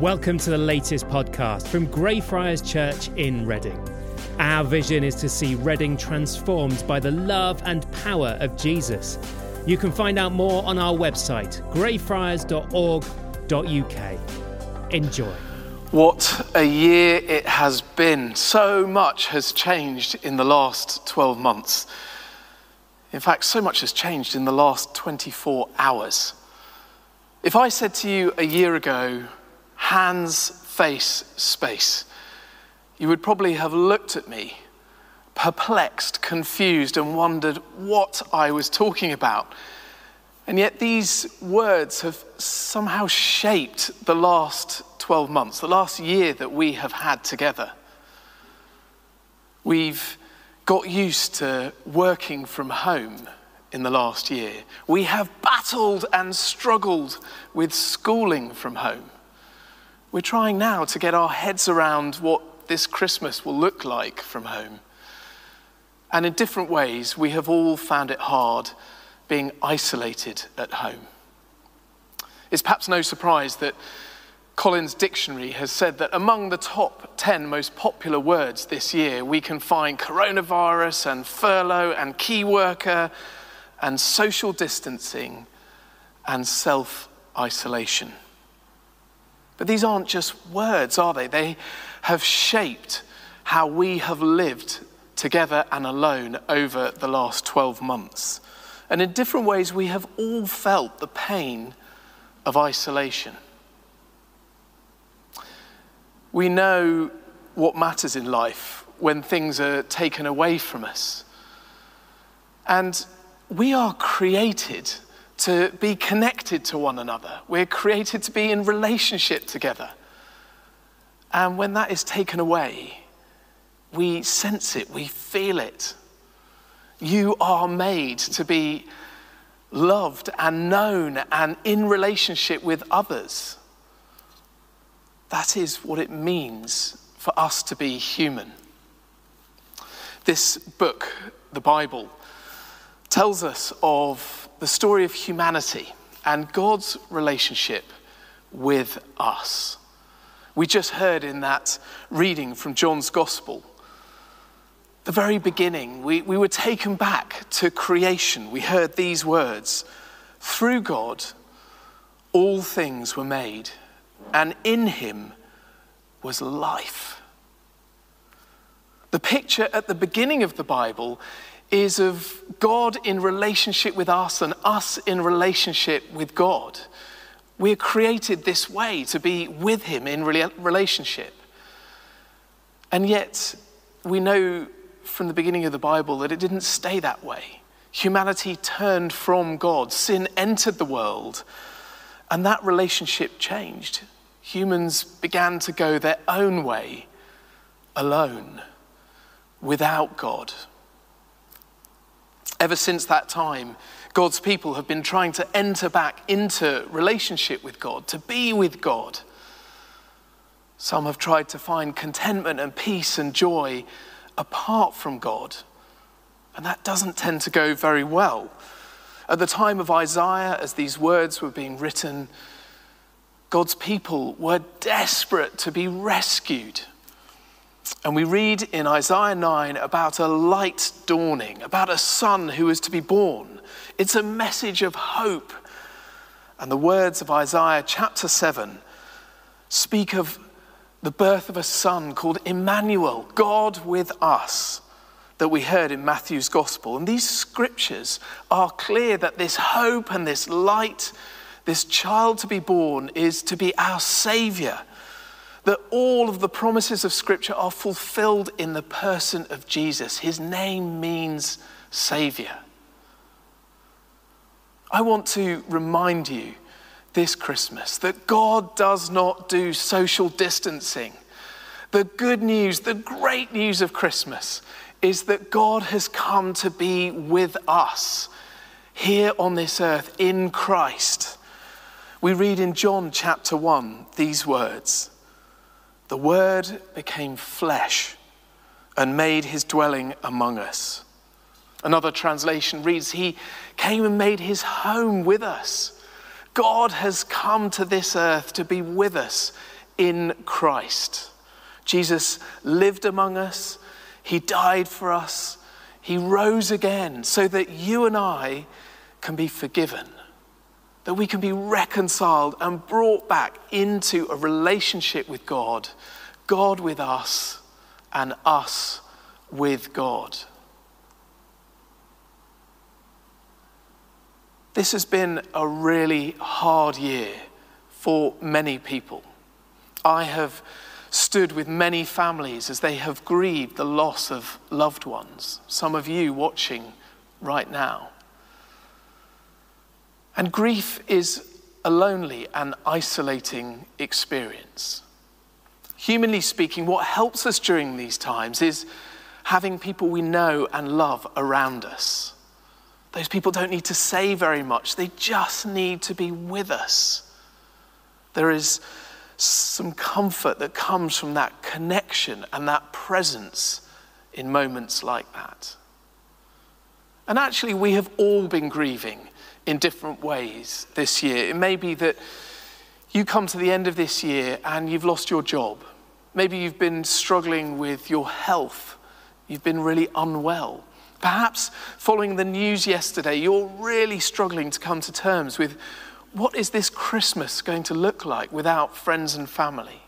Welcome to the latest podcast from Greyfriars Church in Reading. Our vision is to see Reading transformed by the love and power of Jesus. You can find out more on our website, greyfriars.org.uk. Enjoy. What a year it has been. So much has changed in the last 12 months. In fact, so much has changed in the last 24 hours. If I said to you a year ago, hands, face, space, you would probably have looked at me, perplexed, confused, and wondered what I was talking about. And yet, these words have somehow shaped the last 12 months, the last year that we have had together. We've got used to working from home in the last year. We have battled and struggled with schooling from home. We're trying now to get our heads around what this Christmas will look like from home. And in different ways, we have all found it hard being isolated at home. It's perhaps no surprise that Collins Dictionary has said that among the top 10 most popular words this year, we can find coronavirus and furlough and key worker and social distancing and self isolation. But these aren't just words, are they? They have shaped how we have lived together and alone over the last 12 months. And in different ways, we have all felt the pain of isolation. We know what matters in life when things are taken away from us. And we are created to be connected to one another. We're created to be in relationship together. And when that is taken away, we sense it, we feel it. You are made to be loved and known and in relationship with others. That is what it means for us to be human. This book, the Bible, tells us of the story of humanity and God's relationship with us. We just heard in that reading from John's Gospel, the very beginning, we, we were taken back to creation. We heard these words Through God, all things were made, and in him was life. The picture at the beginning of the Bible is of God in relationship with us and us in relationship with God. We're created this way to be with Him in relationship. And yet, we know from the beginning of the Bible that it didn't stay that way. Humanity turned from God, sin entered the world, and that relationship changed. Humans began to go their own way, alone, without God. Ever since that time, God's people have been trying to enter back into relationship with God, to be with God. Some have tried to find contentment and peace and joy apart from God, and that doesn't tend to go very well. At the time of Isaiah, as these words were being written, God's people were desperate to be rescued and we read in Isaiah 9 about a light dawning, about a son who is to be born. It's a message of hope. And the words of Isaiah chapter 7 speak of the birth of a son called Emmanuel, God with us, that we heard in Matthew's gospel. And these scriptures are clear that this hope and this light, this child to be born, is to be our savior that all of the promises of Scripture are fulfilled in the person of Jesus. His name means Savior. I want to remind you this Christmas that God does not do social distancing. The good news, the great news of Christmas is that God has come to be with us here on this earth in Christ. We read in John chapter 1 these words. The Word became flesh and made his dwelling among us. Another translation reads, He came and made his home with us. God has come to this earth to be with us in Christ. Jesus lived among us, He died for us, He rose again so that you and I can be forgiven, that we can be reconciled and brought back into a relationship with God, God with us, and us with God. This has been a really hard year for many people. I have stood with many families as they have grieved the loss of loved ones, some of you watching right now. And grief is a lonely and isolating experience. Humanly speaking, what helps us during these times is having people we know and love around us. Those people don't need to say very much, they just need to be with us. There is some comfort that comes from that connection and that presence in moments like that. And actually, we have all been grieving in different ways this year. It may be that you come to the end of this year and you've lost your job. Maybe you've been struggling with your health. You've been really unwell. Perhaps following the news yesterday, you're really struggling to come to terms with what is this Christmas going to look like without friends and family?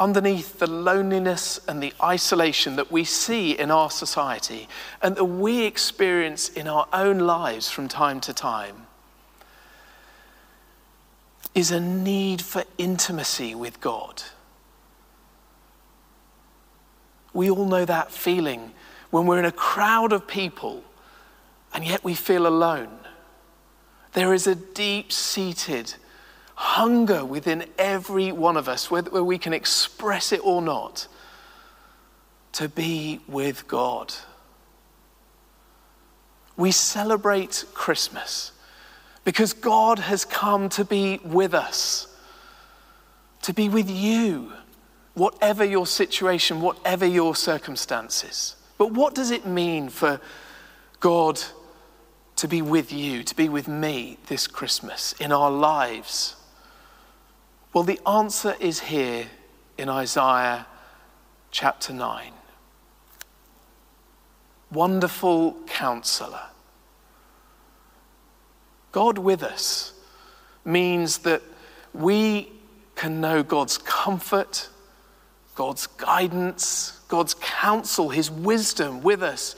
Underneath the loneliness and the isolation that we see in our society and that we experience in our own lives from time to time, is a need for intimacy with God. We all know that feeling when we're in a crowd of people and yet we feel alone. There is a deep seated hunger within every one of us, whether we can express it or not, to be with God. We celebrate Christmas because God has come to be with us, to be with you, whatever your situation, whatever your circumstances. But what does it mean for God to be with you, to be with me this Christmas in our lives? Well, the answer is here in Isaiah chapter 9. Wonderful counselor. God with us means that we can know God's comfort, God's guidance, God's counsel, His wisdom with us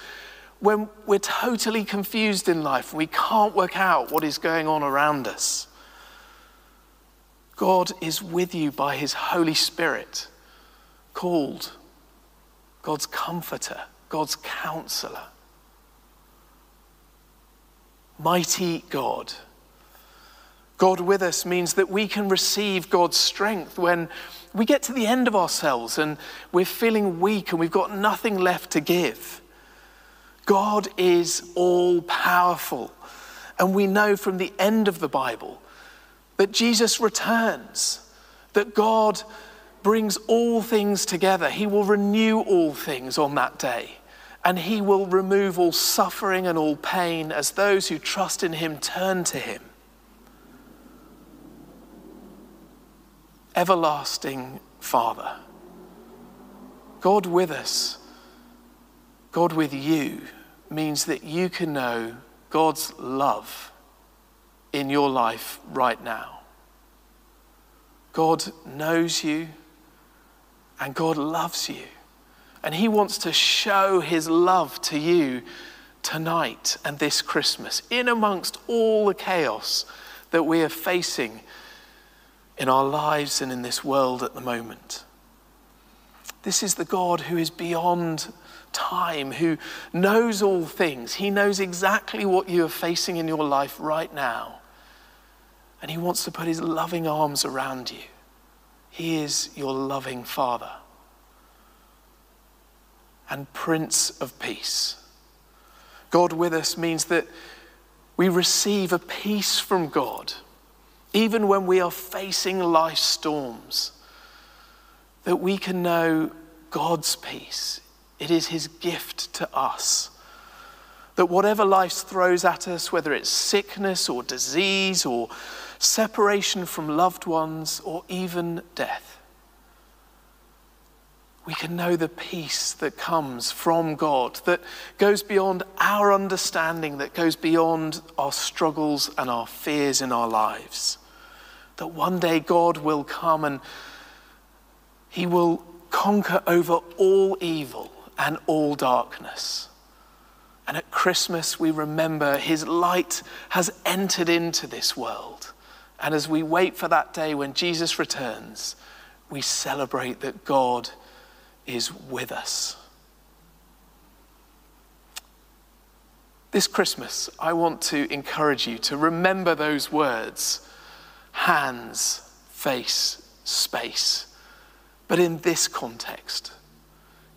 when we're totally confused in life, we can't work out what is going on around us. God is with you by his Holy Spirit, called God's comforter, God's counselor. Mighty God. God with us means that we can receive God's strength when we get to the end of ourselves and we're feeling weak and we've got nothing left to give. God is all powerful. And we know from the end of the Bible that Jesus returns, that God brings all things together. He will renew all things on that day, and He will remove all suffering and all pain as those who trust in Him turn to Him. Everlasting Father, God with us God with you means that you can know God's love in your life right now. God knows you and God loves you. And He wants to show His love to you tonight and this Christmas, in amongst all the chaos that we are facing in our lives and in this world at the moment. This is the God who is beyond time, who knows all things. He knows exactly what you are facing in your life right now. And He wants to put His loving arms around you. He is your loving Father and Prince of Peace. God with us means that we receive a peace from God, even when we are facing life's storms, that we can know God's peace it is his gift to us. That whatever life throws at us, whether it's sickness or disease or separation from loved ones, or even death. We can know the peace that comes from God, that goes beyond our understanding, that goes beyond our struggles and our fears in our lives. That one day God will come and He will conquer over all evil and all darkness. And at Christmas, we remember His light has entered into this world. And as we wait for that day when Jesus returns, we celebrate that God is with us. This Christmas, I want to encourage you to remember those words hands, face, space. But in this context,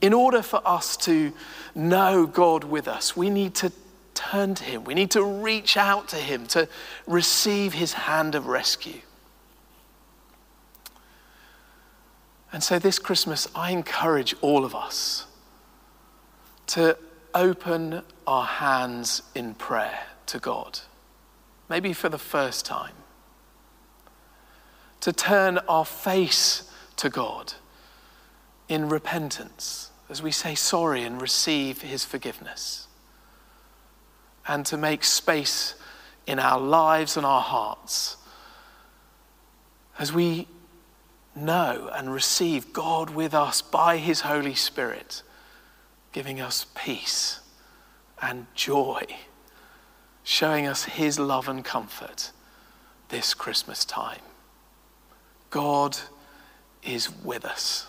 in order for us to know God with us, we need to turn to Him. We need to reach out to Him to receive His hand of rescue. And so this Christmas, I encourage all of us to open our hands in prayer to God, maybe for the first time, to turn our face to God in repentance as we say sorry and receive His forgiveness, and to make space in our lives and our hearts as we know and receive God with us by His Holy Spirit, giving us peace and joy, showing us His love and comfort this Christmas time. God is with us.